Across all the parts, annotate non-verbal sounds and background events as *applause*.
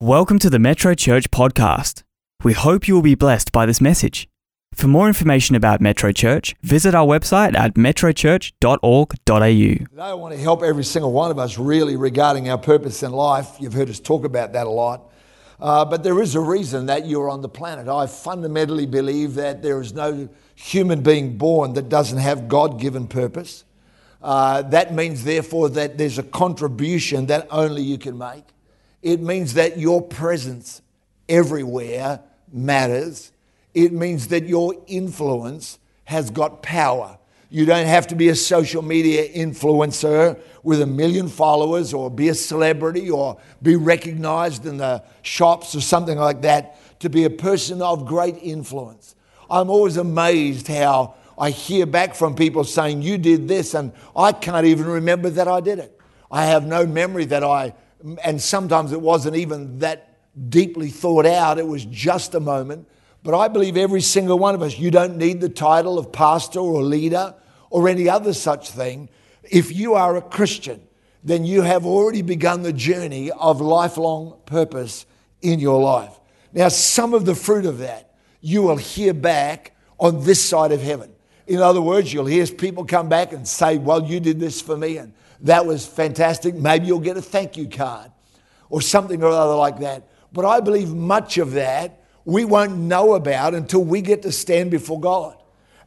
Welcome to the Metro Church podcast. We hope you will be blessed by this message. For more information about Metro Church, visit our website at metrochurch.org.au. Today, I want to help every single one of us really regarding our purpose in life. You've heard us talk about that a lot. Uh, but there is a reason that you're on the planet. I fundamentally believe that there is no human being born that doesn't have God given purpose. Uh, that means, therefore, that there's a contribution that only you can make. It means that your presence everywhere matters. It means that your influence has got power. You don't have to be a social media influencer with a million followers or be a celebrity or be recognized in the shops or something like that to be a person of great influence. I'm always amazed how I hear back from people saying, You did this, and I can't even remember that I did it. I have no memory that I and sometimes it wasn't even that deeply thought out, it was just a moment. But I believe every single one of us, you don't need the title of pastor or leader or any other such thing. If you are a Christian, then you have already begun the journey of lifelong purpose in your life. Now, some of the fruit of that you will hear back on this side of heaven. In other words, you'll hear people come back and say, Well, you did this for me, and that was fantastic. Maybe you'll get a thank you card or something or other like that. But I believe much of that we won't know about until we get to stand before God.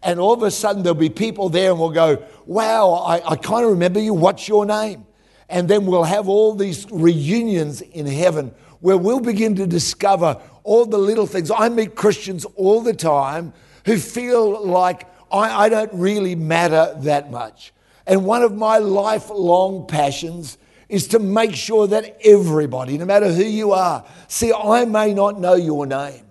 And all of a sudden, there'll be people there, and we'll go, Wow, I, I kind of remember you. What's your name? And then we'll have all these reunions in heaven where we'll begin to discover all the little things. I meet Christians all the time who feel like I, I don't really matter that much. And one of my lifelong passions is to make sure that everybody, no matter who you are, see, I may not know your name,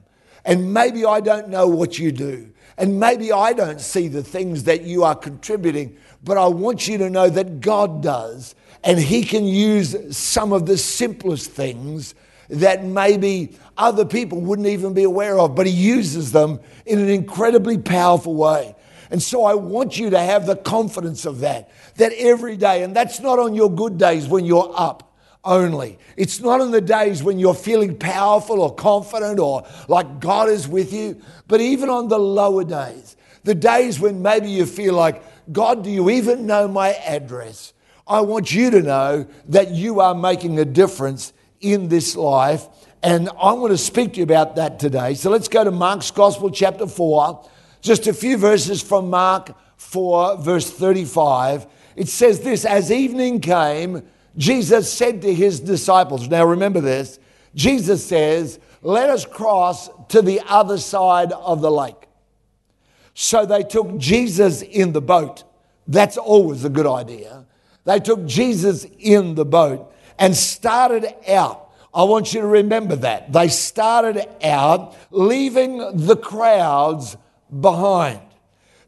and maybe I don't know what you do, and maybe I don't see the things that you are contributing, but I want you to know that God does, and He can use some of the simplest things that maybe other people wouldn't even be aware of, but He uses them in an incredibly powerful way. And so I want you to have the confidence of that, that every day, and that's not on your good days when you're up only. It's not on the days when you're feeling powerful or confident or like God is with you, but even on the lower days, the days when maybe you feel like, God, do you even know my address? I want you to know that you are making a difference in this life. And I want to speak to you about that today. So let's go to Mark's Gospel, chapter 4. Just a few verses from Mark 4, verse 35. It says this As evening came, Jesus said to his disciples, now remember this, Jesus says, Let us cross to the other side of the lake. So they took Jesus in the boat. That's always a good idea. They took Jesus in the boat and started out. I want you to remember that. They started out leaving the crowds behind.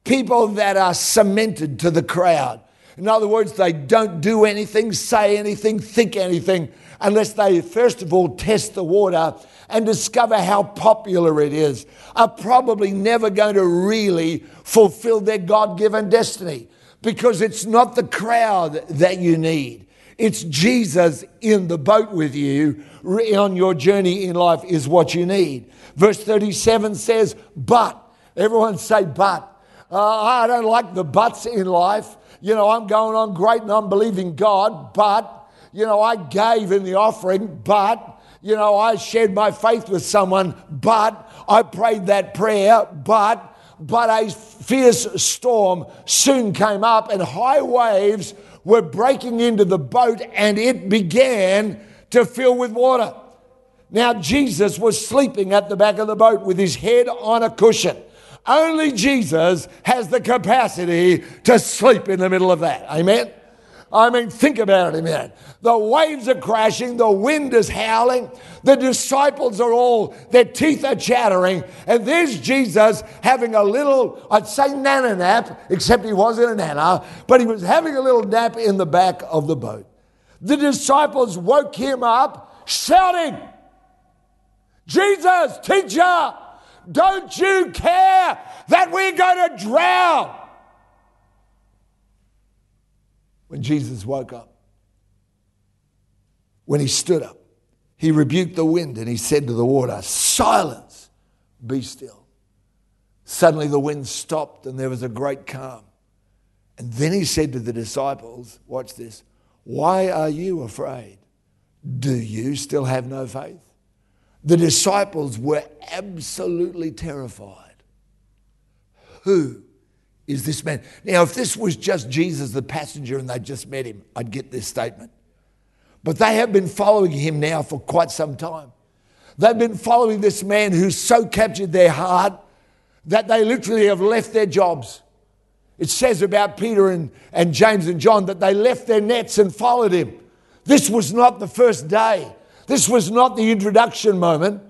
People that are cemented to the crowd. In other words, they don't do anything, say anything, think anything unless they first of all test the water and discover how popular it is, are probably never going to really fulfill their God given destiny because it's not the crowd that you need. It's Jesus in the boat with you on your journey in life is what you need. Verse 37 says, But Everyone say, but. Uh, I don't like the buts in life. You know, I'm going on great and I'm believing God, but, you know, I gave in the offering, but, you know, I shared my faith with someone, but I prayed that prayer, but, but a fierce storm soon came up and high waves were breaking into the boat and it began to fill with water. Now, Jesus was sleeping at the back of the boat with his head on a cushion. Only Jesus has the capacity to sleep in the middle of that. Amen? I mean, think about it a minute. The waves are crashing, the wind is howling, the disciples are all, their teeth are chattering, and there's Jesus having a little, I'd say nana nap, except he wasn't a nana, but he was having a little nap in the back of the boat. The disciples woke him up shouting, Jesus, teacher, don't you care that we're going to drown? When Jesus woke up, when he stood up, he rebuked the wind and he said to the water, Silence, be still. Suddenly the wind stopped and there was a great calm. And then he said to the disciples, Watch this, why are you afraid? Do you still have no faith? The disciples were absolutely terrified. Who is this man? Now, if this was just Jesus, the passenger, and they'd just met him, I'd get this statement. But they have been following him now for quite some time. They've been following this man who's so captured their heart that they literally have left their jobs. It says about Peter and, and James and John that they left their nets and followed him. This was not the first day, this was not the introduction moment.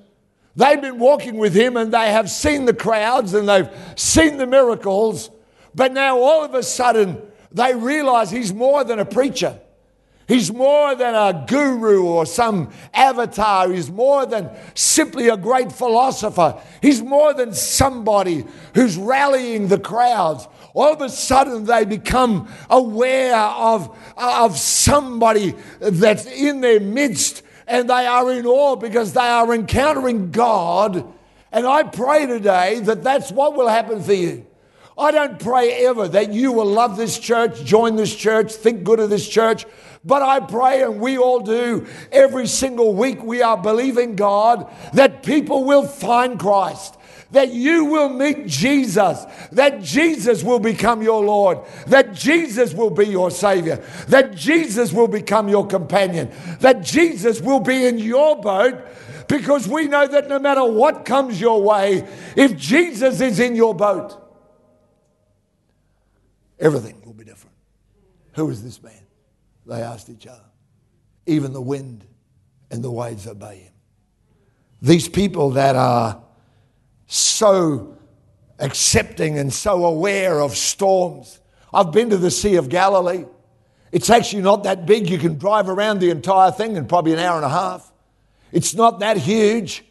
They've been walking with him and they have seen the crowds and they've seen the miracles, but now all of a sudden they realize he's more than a preacher. He's more than a guru or some avatar. He's more than simply a great philosopher. He's more than somebody who's rallying the crowds. All of a sudden, they become aware of, of somebody that's in their midst and they are in awe because they are encountering God. And I pray today that that's what will happen for you. I don't pray ever that you will love this church, join this church, think good of this church. But I pray, and we all do, every single week we are believing God that people will find Christ that you will meet Jesus, that Jesus will become your Lord, that Jesus will be your Savior, that Jesus will become your companion, that Jesus will be in your boat. Because we know that no matter what comes your way, if Jesus is in your boat, everything will be different. Who is this man? They asked each other. Even the wind and the waves obey him. These people that are so accepting and so aware of storms. I've been to the Sea of Galilee. It's actually not that big. You can drive around the entire thing in probably an hour and a half. It's not that huge.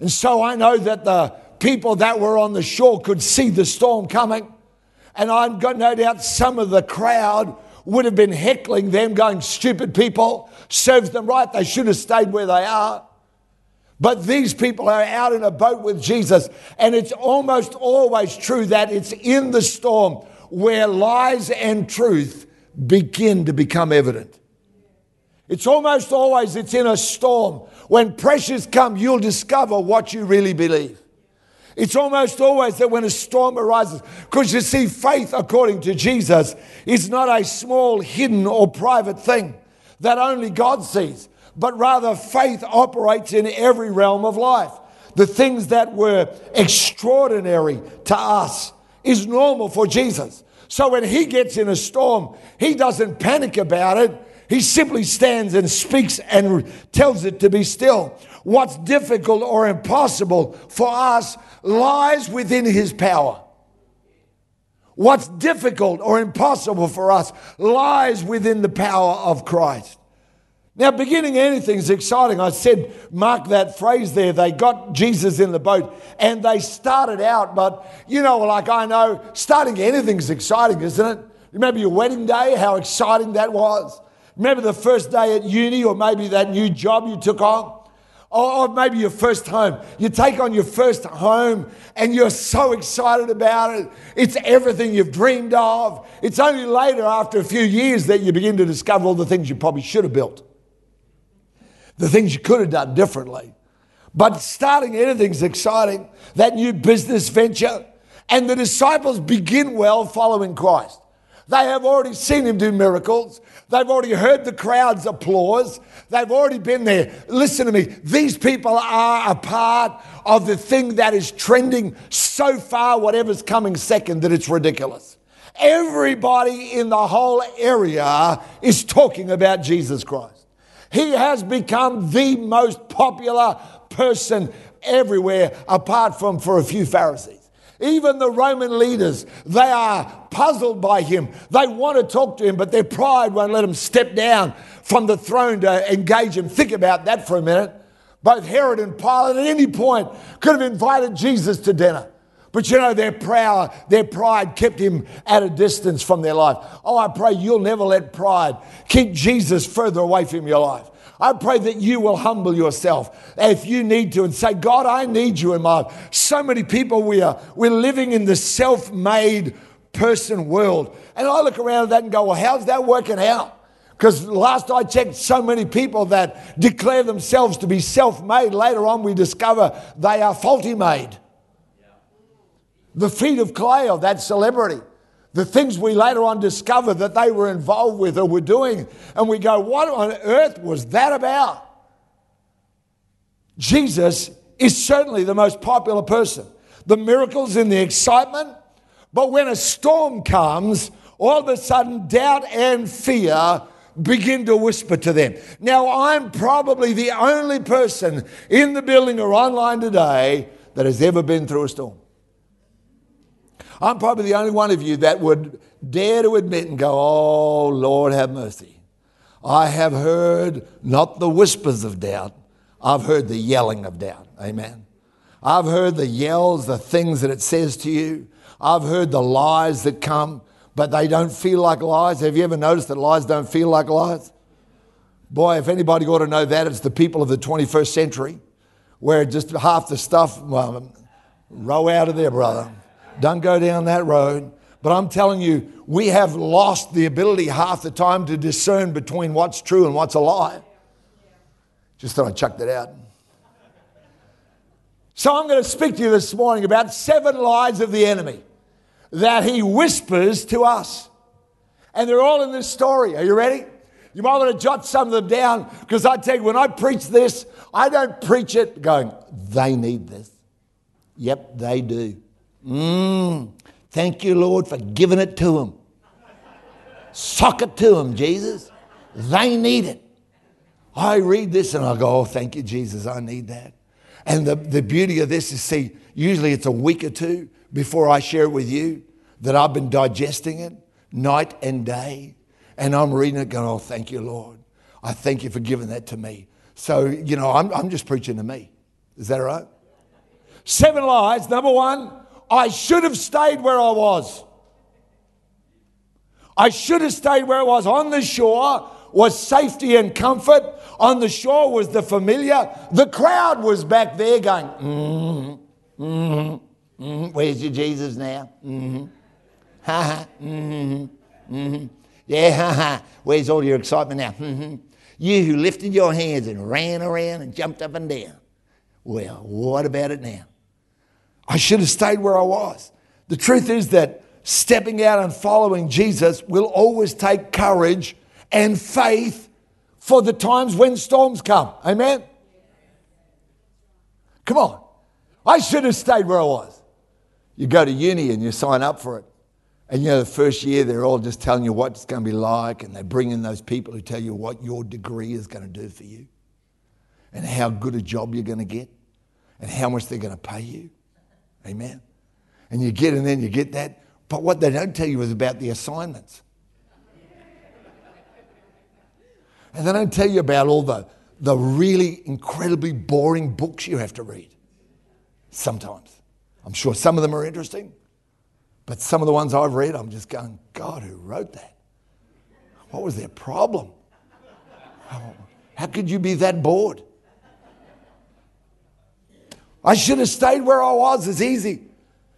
And so I know that the people that were on the shore could see the storm coming. And I've got no doubt some of the crowd would have been heckling them, going, Stupid people, serves them right. They should have stayed where they are. But these people are out in a boat with Jesus, and it's almost always true that it's in the storm where lies and truth begin to become evident. It's almost always it's in a storm. When pressures come, you'll discover what you really believe. It's almost always that when a storm arises, because you see, faith, according to Jesus, is not a small, hidden, or private thing that only God sees, but rather faith operates in every realm of life. The things that were extraordinary to us is normal for Jesus. So when he gets in a storm, he doesn't panic about it. He simply stands and speaks and tells it to be still. What's difficult or impossible for us lies within His power. What's difficult or impossible for us lies within the power of Christ. Now, beginning anything is exciting. I said, mark that phrase there. They got Jesus in the boat and they started out, but you know, like I know, starting anything is exciting, isn't it? Remember your wedding day, how exciting that was? Remember the first day at uni or maybe that new job you took on? Or, maybe your first home. You take on your first home and you're so excited about it. It's everything you've dreamed of. It's only later, after a few years, that you begin to discover all the things you probably should have built, the things you could have done differently. But starting anything's exciting, that new business venture. And the disciples begin well following Christ. They have already seen him do miracles. They've already heard the crowd's applause. They've already been there. Listen to me. These people are a part of the thing that is trending so far, whatever's coming second, that it's ridiculous. Everybody in the whole area is talking about Jesus Christ. He has become the most popular person everywhere, apart from for a few Pharisees. Even the Roman leaders, they are puzzled by him. They want to talk to him, but their pride won't let them step down from the throne to engage him. Think about that for a minute. Both Herod and Pilate at any point could have invited Jesus to dinner. But you know, their proud, their pride kept him at a distance from their life. Oh, I pray you'll never let pride keep Jesus further away from your life. I pray that you will humble yourself if you need to and say, God, I need you in my life. So many people, we are, we're living in the self made person world. And I look around at that and go, well, how's that working out? Because last I checked, so many people that declare themselves to be self made, later on we discover they are faulty made. The feet of clay of that celebrity the things we later on discover that they were involved with or were doing. And we go, what on earth was that about? Jesus is certainly the most popular person. The miracles and the excitement. But when a storm comes, all of a sudden doubt and fear begin to whisper to them. Now, I'm probably the only person in the building or online today that has ever been through a storm. I'm probably the only one of you that would dare to admit and go, Oh, Lord, have mercy. I have heard not the whispers of doubt, I've heard the yelling of doubt. Amen. I've heard the yells, the things that it says to you. I've heard the lies that come, but they don't feel like lies. Have you ever noticed that lies don't feel like lies? Boy, if anybody ought to know that, it's the people of the 21st century, where just half the stuff, well, row out of there, brother. Don't go down that road. But I'm telling you, we have lost the ability half the time to discern between what's true and what's a lie. Just thought I'd chuck that out. So I'm going to speak to you this morning about seven lies of the enemy that he whispers to us. And they're all in this story. Are you ready? You might want to jot some of them down because I tell you, when I preach this, I don't preach it going, they need this. Yep, they do. Mm, thank you, Lord, for giving it to them. Sock it to them, Jesus. They need it. I read this and I go, oh, thank you, Jesus, I need that. And the, the beauty of this is, see, usually it's a week or two before I share it with you that I've been digesting it night and day. And I'm reading it going, oh, thank you, Lord. I thank you for giving that to me. So, you know, I'm, I'm just preaching to me. Is that right? Seven lies. Number one, I should have stayed where I was. I should have stayed where I was. On the shore was safety and comfort. On the shore was the familiar. The crowd was back there going, mm-hmm, mm-hmm, mm-hmm. Where's your Jesus now? Mm-hmm. Mm-hmm. Mm-hmm. Yeah, ha ha. Where's all your excitement now? Mm-hmm. You who lifted your hands and ran around and jumped up and down. Well, what about it now? I should have stayed where I was. The truth is that stepping out and following Jesus will always take courage and faith for the times when storms come. Amen? Come on. I should have stayed where I was. You go to uni and you sign up for it. And you know, the first year they're all just telling you what it's going to be like, and they bring in those people who tell you what your degree is going to do for you, and how good a job you're going to get, and how much they're going to pay you. Amen. And you get, and then you get that. But what they don't tell you is about the assignments. And they don't tell you about all the, the really incredibly boring books you have to read. Sometimes. I'm sure some of them are interesting, but some of the ones I've read, I'm just going, God, who wrote that? What was their problem? How, could you be that bored? I should have stayed where I was. It's easy.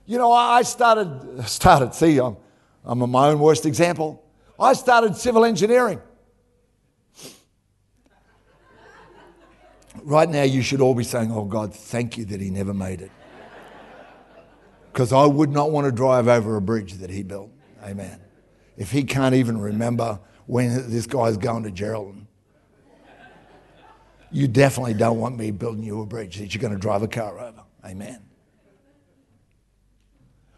You know, I started, *laughs* started, see, I'm, I'm my own worst example. I started civil engineering. *laughs* Right now, you should all be saying, Oh God, thank you that he never made it. Because I would not want to drive over a bridge that he built. Amen. If he can't even remember when this guy's going to Geraldton, you definitely don't want me building you a bridge that you're going to drive a car over. Amen.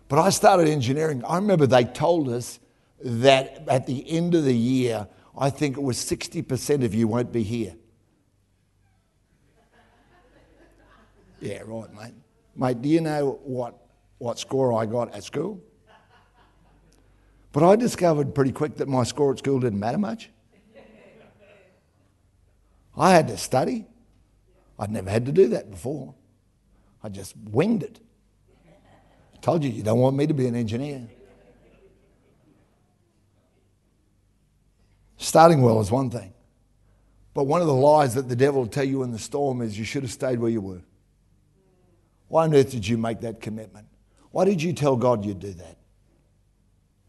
But I started engineering. I remember they told us that at the end of the year, I think it was 60% of you won't be here. Yeah, right, mate. Mate, do you know what, what score I got at school? But I discovered pretty quick that my score at school didn't matter much. I had to study. I'd never had to do that before. I just winged it. I told you, you don't want me to be an engineer. Starting well is one thing, But one of the lies that the devil will tell you in the storm is you should have stayed where you were. Why on earth did you make that commitment? Why did you tell God you'd do that?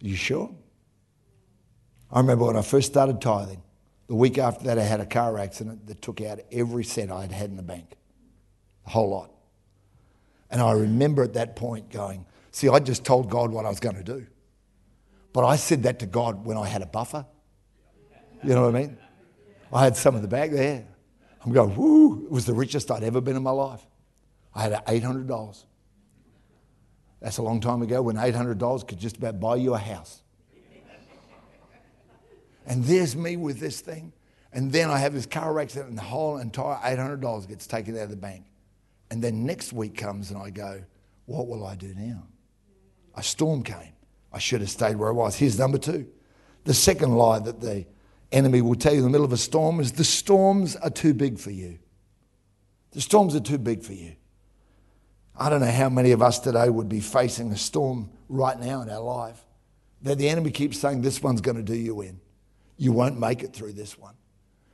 Are you sure? I remember when I first started tithing, the week after that, I had a car accident that took out every cent I'd had in the bank, a whole lot. And I remember at that point going, see, I just told God what I was going to do. But I said that to God when I had a buffer. You know what I mean? I had some in the bag there. I'm going, whoo, it was the richest I'd ever been in my life. I had $800. That's a long time ago when $800 could just about buy you a house. And there's me with this thing. And then I have this car accident and the whole entire $800 gets taken out of the bank. And then next week comes and I go, what will I do now? A storm came. I should have stayed where I was. Here's number two. The second lie that the enemy will tell you in the middle of a storm is the storms are too big for you. The storms are too big for you. I don't know how many of us today would be facing a storm right now in our life that the enemy keeps saying, This one's going to do you in. You won't make it through this one.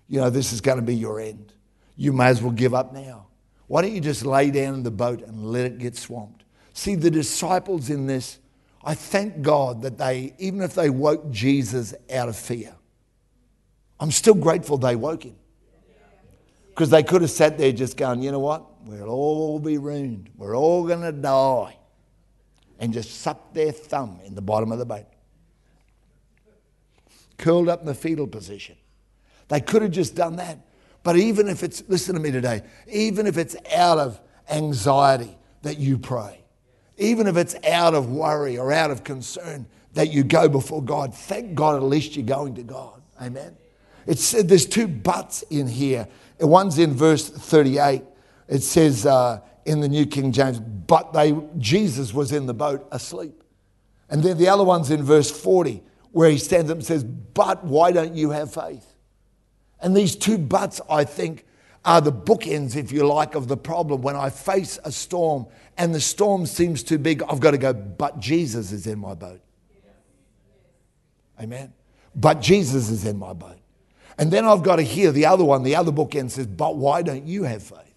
You know, this is going to be your end. You may as well give up now. Why don't you just lay down in the boat and let it get swamped? See, the disciples in this, I thank God that they, even if they woke Jesus out of fear, I'm still grateful they woke him. Because they could have sat there just going, you know what? We'll all be ruined. We're all going to die. And just suck their thumb in the bottom of the boat. Curled up in the fetal position. They could have just done that. But even if it's, listen to me today, even if it's out of anxiety that you pray, even if it's out of worry or out of concern that you go before God, thank God at least you're going to God. Amen. It's, there's two buts in here. One's in verse 38 it says uh, in the New King James, but they, Jesus was in the boat asleep. And then the other one's in verse 40, where he stands up and says, But why don't you have faith? And these two buts, I think, are the bookends, if you like, of the problem. When I face a storm and the storm seems too big, I've got to go, But Jesus is in my boat. Amen. But Jesus is in my boat. And then I've got to hear the other one, the other bookend says, But why don't you have faith?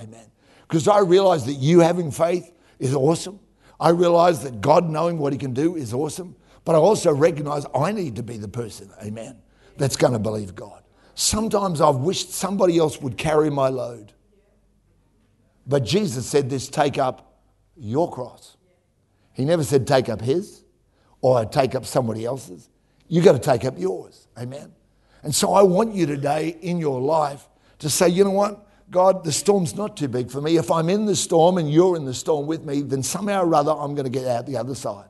Amen. Because I realize that you having faith is awesome. I realize that God knowing what He can do is awesome. But I also recognize I need to be the person, amen, that's going to believe God. Sometimes I've wished somebody else would carry my load. But Jesus said this take up your cross. He never said take up his or take up somebody else's. You've got to take up yours. Amen. And so I want you today in your life to say, you know what? God, the storm's not too big for me. If I'm in the storm and you're in the storm with me, then somehow or other I'm going to get out the other side.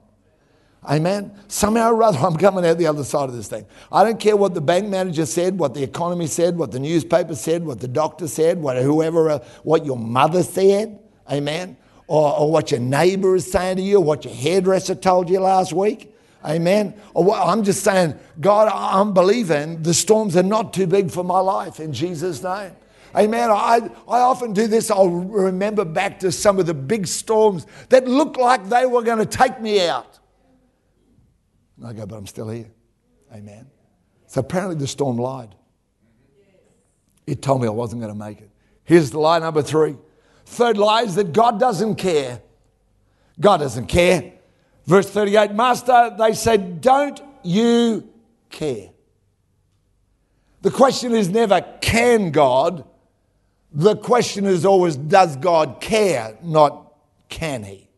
Amen. Somehow or other, *laughs* I'm coming out the other side of this thing. I don't care what the bank manager said, what the economy said, what the newspaper said, what the doctor said, what whoever, uh, what your mother said. Amen. Or, or what your neighbor is saying to you, or what your hairdresser told you last week. Amen. Or I'm just saying, God, I'm believing the storms are not too big for my life in Jesus' name. Amen. I, I often do this. I'll remember back to some of the big storms that looked like they were going to take me out. And I go, but I'm still here. Amen. So apparently the storm lied. It told me I wasn't going to make it. Here's the lie number three. Third lie is that God doesn't care. God doesn't care. Verse 38 Master, they said, Don't you care? The question is never, can God? The question is always, does God care? Not can he?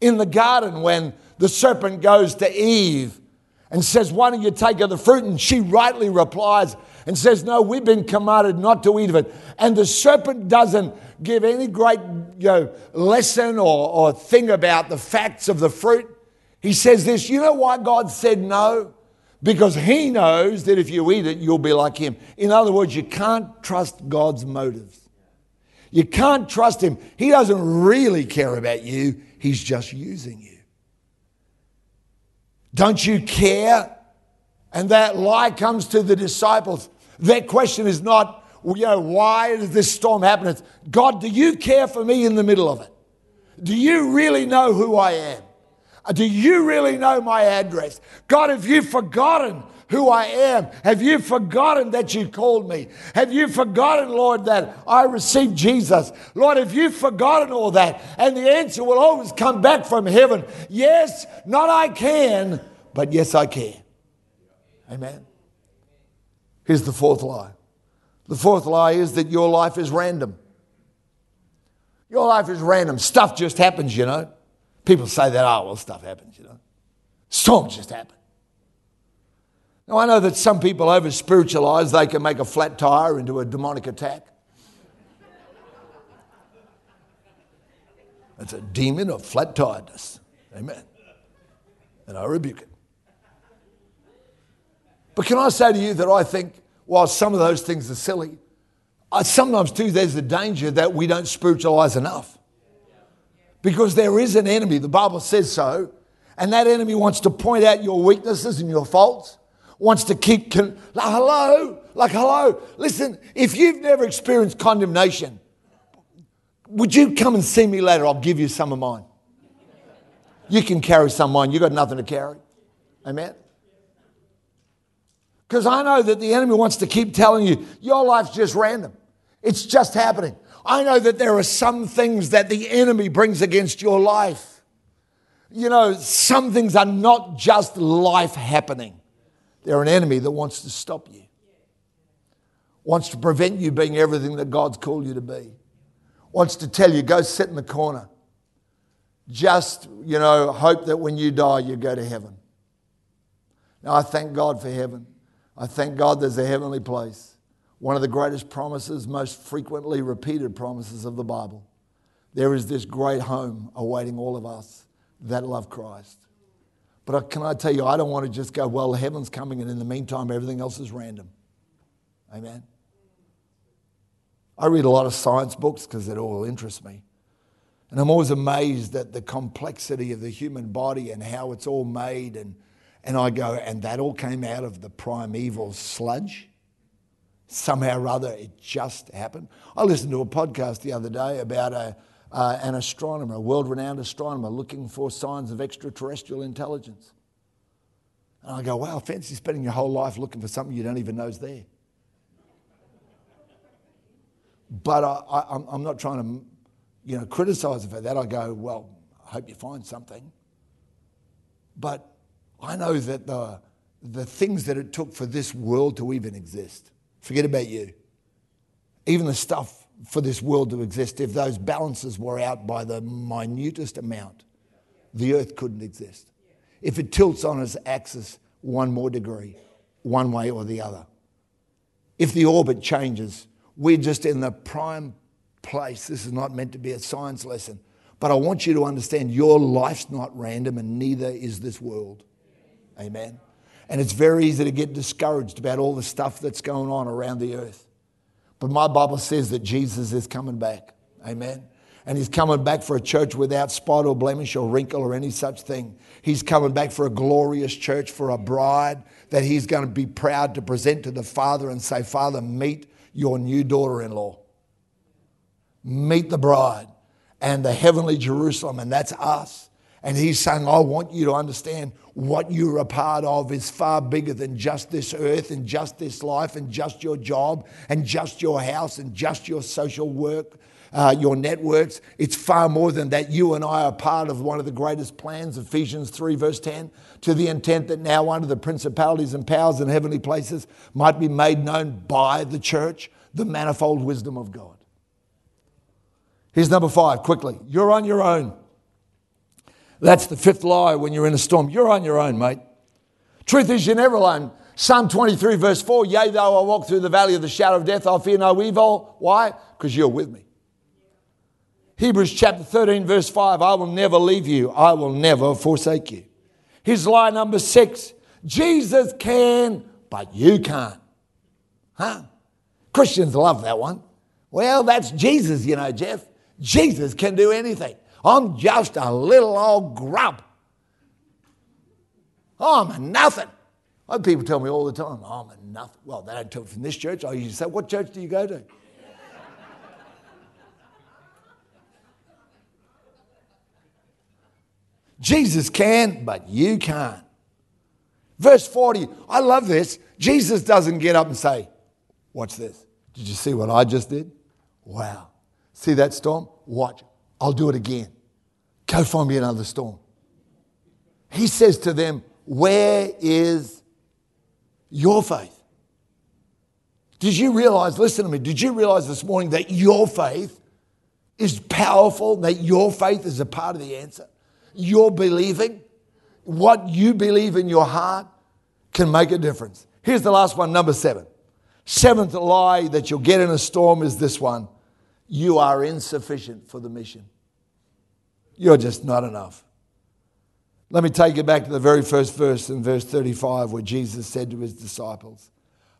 In the garden, when the serpent goes to Eve and says, Why don't you take of the fruit? And she rightly replies and says, No, we've been commanded not to eat of it. And the serpent doesn't give any great you know, lesson or, or thing about the facts of the fruit. He says this, You know why God said no? because he knows that if you eat it, you'll be like him. In other words, you can't trust God's motives. You can't trust him. He doesn't really care about you, he's just using you. Don't you care? And that lie comes to the disciples. Their question is not, you know, why does this storm happen? It's, God, do you care for me in the middle of it? Do you really know who I am? Do you really know my address? God, have you forgotten who I am? Have you forgotten that you called me? Have you forgotten, Lord, that I received Jesus? Lord, have you forgotten all that? And the answer will always come back from heaven yes, not I can, but yes, I can. Amen. Here's the fourth lie the fourth lie is that your life is random. Your life is random. Stuff just happens, you know. People say that, oh, well, stuff happens, you know. Storms just happen. Now, I know that some people over spiritualize, they can make a flat tire into a demonic attack. It's a demon of flat tiredness. Amen. And I rebuke it. But can I say to you that I think, while some of those things are silly, I sometimes too, there's a danger that we don't spiritualize enough. Because there is an enemy, the Bible says so, and that enemy wants to point out your weaknesses and your faults, wants to keep, con- like, hello, like, hello. Listen, if you've never experienced condemnation, would you come and see me later? I'll give you some of mine. You can carry some mine, you've got nothing to carry. Amen? Because I know that the enemy wants to keep telling you your life's just random. It's just happening. I know that there are some things that the enemy brings against your life. You know, some things are not just life happening, they're an enemy that wants to stop you, wants to prevent you being everything that God's called you to be, wants to tell you, go sit in the corner. Just, you know, hope that when you die, you go to heaven. Now, I thank God for heaven. I thank God there's a heavenly place. One of the greatest promises, most frequently repeated promises of the Bible. There is this great home awaiting all of us that love Christ. But can I tell you, I don't want to just go, well, heaven's coming, and in the meantime, everything else is random. Amen. I read a lot of science books because it all interests me. And I'm always amazed at the complexity of the human body and how it's all made and and I go, and that all came out of the primeval sludge? Somehow or other, it just happened. I listened to a podcast the other day about a, uh, an astronomer, a world renowned astronomer, looking for signs of extraterrestrial intelligence. And I go, wow, fancy spending your whole life looking for something you don't even know is there. But I, am not trying to, you know, criticize for that. I go, well, I hope you find something. But I know that the, the things that it took for this world to even exist, forget about you. Even the stuff for this world to exist, if those balances were out by the minutest amount, the earth couldn't exist. If it tilts on its axis one more degree, one way or the other, if the orbit changes, we're just in the prime place. This is not meant to be a science lesson, but I want you to understand your life's not random and neither is this world. Amen. And it's very easy to get discouraged about all the stuff that's going on around the earth. But my Bible says that Jesus is coming back. Amen. And he's coming back for a church without spot or blemish or wrinkle or any such thing. He's coming back for a glorious church, for a bride that he's going to be proud to present to the Father and say, Father, meet your new daughter in law. Meet the bride and the heavenly Jerusalem, and that's us. And he's saying, I want you to understand what you're a part of is far bigger than just this earth and just this life and just your job and just your house and just your social work, uh, your networks. It's far more than that. You and I are part of one of the greatest plans, Ephesians 3, verse 10, to the intent that now under the principalities and powers in heavenly places might be made known by the church the manifold wisdom of God. Here's number five, quickly. You're on your own. That's the fifth lie when you're in a storm. You're on your own, mate. Truth is, you're never alone. Psalm 23, verse 4 Yea, though I walk through the valley of the shadow of death, I'll fear no evil. Why? Because you're with me. Hebrews chapter 13, verse 5 I will never leave you, I will never forsake you. Here's lie number six Jesus can, but you can't. Huh? Christians love that one. Well, that's Jesus, you know, Geoff. Jesus can do anything. I'm just a little old grub. I'm a nothing. People tell me all the time, I'm a nothing. Well, they don't tell from this church. I usually say, What church do you go to? Jesus can, but you can't. Verse 40, I love this. Jesus doesn't get up and say, Watch this. Did you see what I just did? Wow. See that storm? Watch. I'll do it again. Go find me another storm. He says to them, Where is your faith? Did you realize, listen to me, did you realize this morning that your faith is powerful, that your faith is a part of the answer? Your believing, what you believe in your heart can make a difference. Here's the last one, number seven. Seventh lie that you'll get in a storm is this one you are insufficient for the mission. You're just not enough. Let me take you back to the very first verse in verse 35 where Jesus said to his disciples,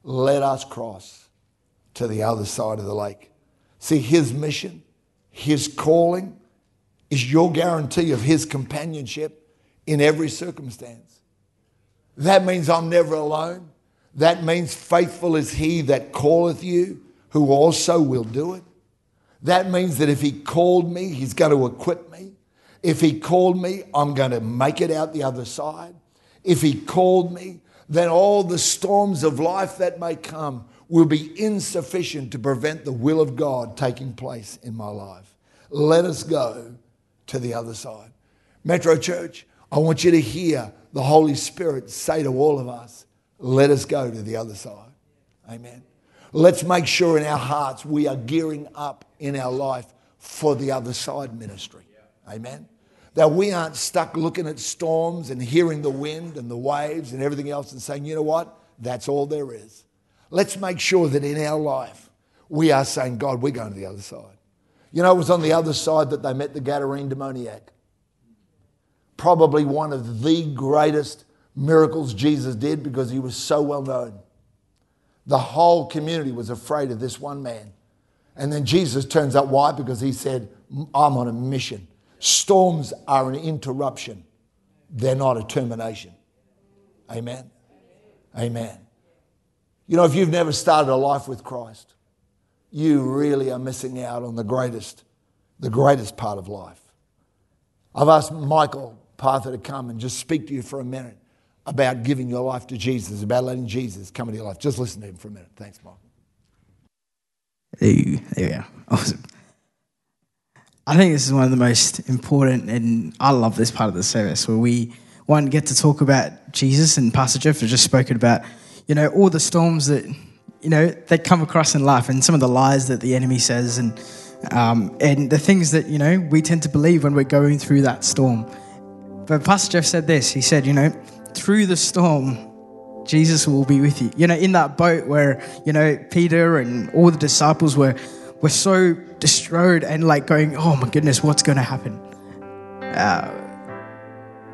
let us cross to the other side of the lake. See, his mission, his calling is your guarantee of his companionship in every circumstance. That means I'm never alone. That means faithful is he that calleth you, who also will do it. That means that if he called me, he's going to equip me. If he called me, I'm going to make it out the other side. If he called me, then all the storms of life that may come will be insufficient to prevent the will of God taking place in my life. Let us go to the other side. Metro Church, I want you to hear the Holy Spirit say to all of us, let us go to the other side. Amen. Let's make sure in our hearts we are gearing up in our life for the other side ministry. Amen that we aren't stuck looking at storms and hearing the wind and the waves and everything else and saying, you know what? That's all there is. Let's make sure that in our life we are saying, God, we're going to the other side. You know, it was on the other side that they met the Gadarene demoniac. Probably one of the greatest miracles Jesus did because he was so well known. The whole community was afraid of this one man. And then Jesus turns up. Why? Because he said, I'm on a mission. Storms are an interruption, they're not a termination. Amen. Amen. You know, if you've never started a life with Christ, you really are missing out on the greatest, the greatest part of life. I've asked Michael Partha to come and just speak to you for a minute about giving your life to Jesus, about letting Jesus come into your life. Just listen to him for a minute. Thanks, Michael. There. Awesome. I think this is one of the most important, and I love this part of the service where we one get to talk about Jesus, and Pastor Geoff has just spoken about, you know, all the storms that you know that come across in life, and some of the lies that the enemy says, and um, and the things that you know we tend to believe when we're going through that storm. But Pastor Geoff said this. He said, you know, through the storm, Jesus will be with you. You know, in that boat where you know Peter and all the disciples were were so destroyed and like going, oh my goodness, what's going to happen? Uh,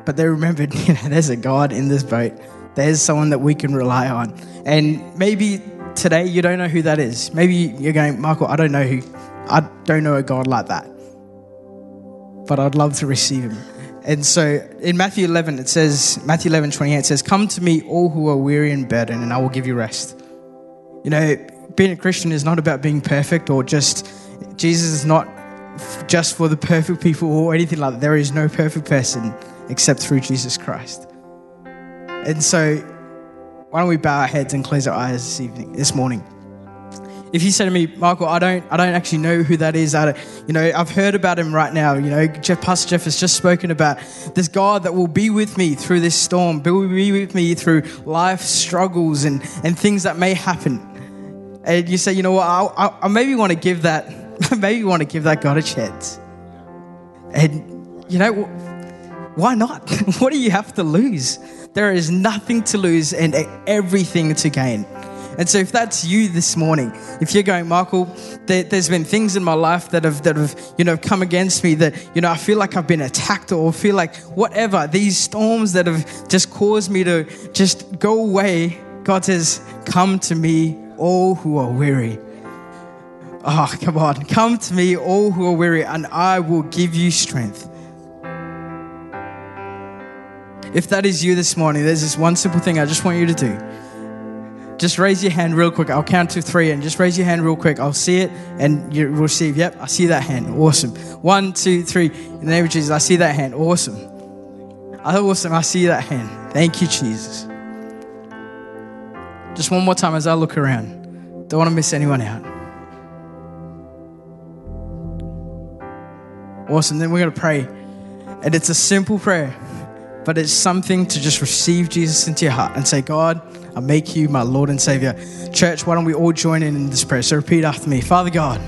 but they remembered, *laughs* you know, there's a God in this boat. There's someone that we can rely on. And maybe today you don't know who that is. Maybe you're going, Michael, I don't know who, I don't know a God like that. But I'd love to receive him. And so in Matthew 11, it says, Matthew 11, 28, it says, Come to me, all who are weary and burdened, and I will give you rest. You know, being a Christian is not about being perfect or just, Jesus is not just for the perfect people or anything like that. There is no perfect person except through Jesus Christ. And so, why don't we bow our heads and close our eyes this evening, this morning? If you say to me, Michael, I don't, I don't actually know who that is. I you know, I've heard about him right now. You know, Geoff, Pastor Geoff has just spoken about this God that will be with me through this storm, will be with me through life struggles and, and things that may happen and you say, you know what, I, I, maybe want to give that, *laughs* maybe want to give that God a chance. And you know, why not? *laughs* what do you have to lose? There is nothing to lose and everything to gain. And so, if that's you this morning, if you're going, Michael, there, has been things in my life that have that have you know come against me that you know I feel like I've been attacked or feel like whatever these storms that have just caused me to just go away. God says, "Come to me, all who are weary. Oh, come on. Come to me, all who are weary, and I will give you strength. If that is you this morning, there's this one simple thing I just want you to do. Just raise your hand real quick. I'll count to three and just raise your hand real quick. I'll see it and you will receive. Yep, I see that hand. Awesome. One, two, three. In the name of Jesus, I see that hand. Awesome. Awesome. I see that hand. Thank you, Jesus. Just one more time as I look around. Don't want to miss anyone out. Awesome. Then we're going to pray. And it's a simple prayer, but it's something to just receive Jesus into your heart and say, God, I make you my Lord and Savior. Church, why don't we all join in in this prayer? So repeat after me Father God,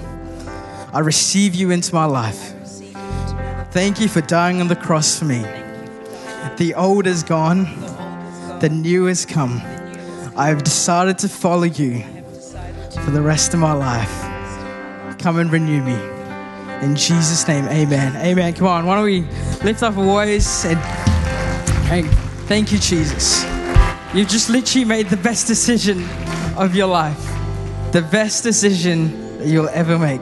I receive you into my life. Thank you for dying on the cross for me. The old is gone, the new has come. I have decided to follow you for the rest of my life. Come and renew me. In Jesus' name, amen. Amen. Come on, why don't we lift up our voice and, and thank you, Jesus. You've just literally made the best decision of your life, the best decision that you'll ever make.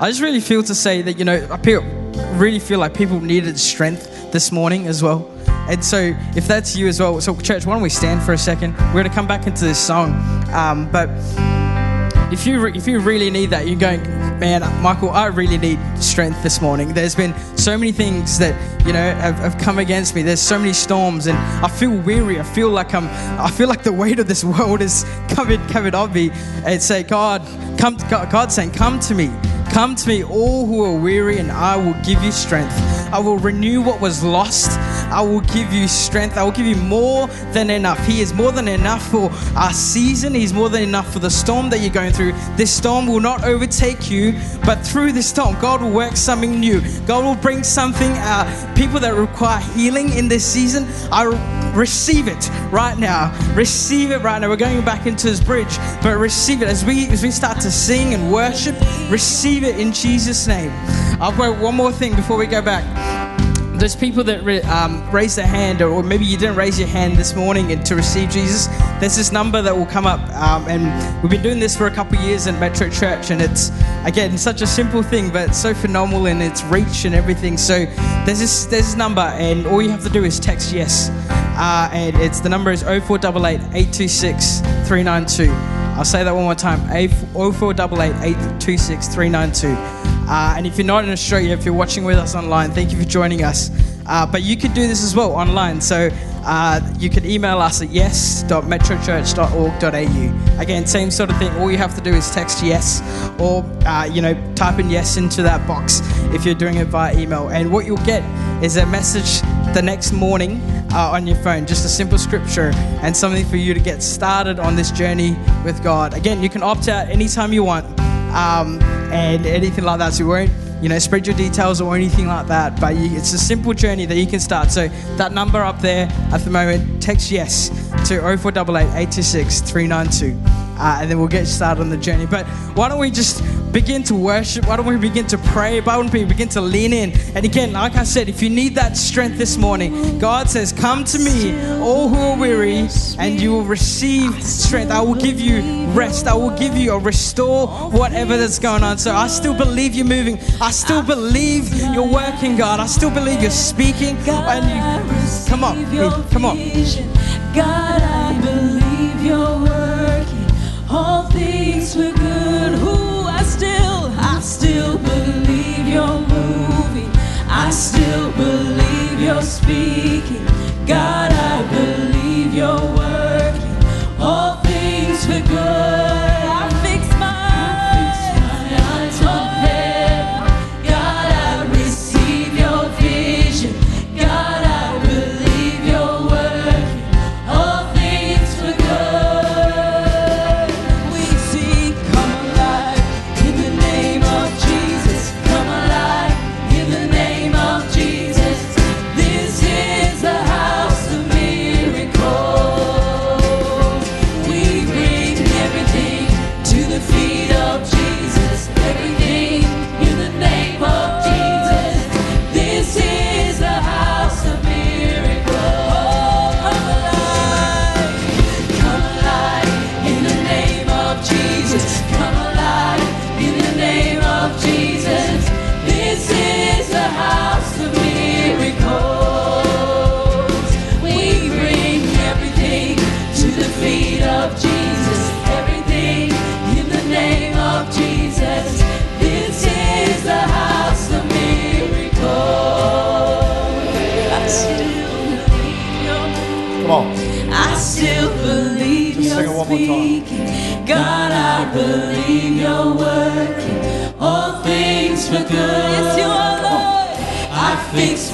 I just really feel to say that, you know, I feel, really feel like people needed strength this morning as well. And so, if that's you as well, so church, why don't we stand for a second? We're going to come back into this song. Um, but if you re- if you really need that, you're going, man, Michael, I really need strength this morning. There's been so many things that you know have, have come against me. There's so many storms, and I feel weary. I feel like I'm. I feel like the weight of this *laughs* world is covered covered on me. And say, God, come. God, God's saying, come to me. Come to me, all who are weary, and I will give you strength. I will renew what was lost. I will give you strength. I will give you more than enough. He is more than enough for our season. He's more than enough for the storm that you're going through. This storm will not overtake you, but through this storm, God will work something new. God will bring something. Uh, people that require healing in this season, I receive it right now. Receive it right now. We're going back into this bridge, but receive it as we as we start to sing and worship. Receive it in Jesus' name. I'll go one more thing before we go back there's people that um, raise their hand, or maybe you didn't raise your hand this morning to receive Jesus. There's this number that will come up, um, and we've been doing this for a couple years in Metro Church, and it's again such a simple thing, but so phenomenal in its reach and everything. So there's this there's this number, and all you have to do is text yes, uh, and it's the number is 0488 826 392. I'll say that one more time 0488 826 392. Uh, and if you're not in Australia, if you're watching with us online, thank you for joining us. Uh, but you can do this as well online. So uh, you can email us at yes.metrochurch.org.au. Again, same sort of thing. All you have to do is text yes or, uh, you know, type in yes into that box if you're doing it via email. And what you'll get is a message the next morning uh, on your phone, just a simple scripture and something for you to get started on this journey with God. Again, you can opt out anytime you want um, and anything like that. So you won't, you know, spread your details or anything like that. But you, it's a simple journey that you can start. So that number up there at the moment, text yes to 0488 826 392. Uh, and then we'll get started on the journey. But why don't we just begin to worship? Why don't we begin to pray? Why don't we begin to lean in? And again, like I said, if you need that strength this morning, God says, Come to me, all who are weary, and you will receive strength. I will give you rest. I will give you or restore whatever that's going on. So I still believe you're moving. I still believe you're working, God. I still believe you're speaking. And you, come on, come on. God, I believe you're working all things for good. Who I still, I still believe you're moving. I still believe you're speaking. God, I believe you're working all things for good.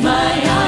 My eyes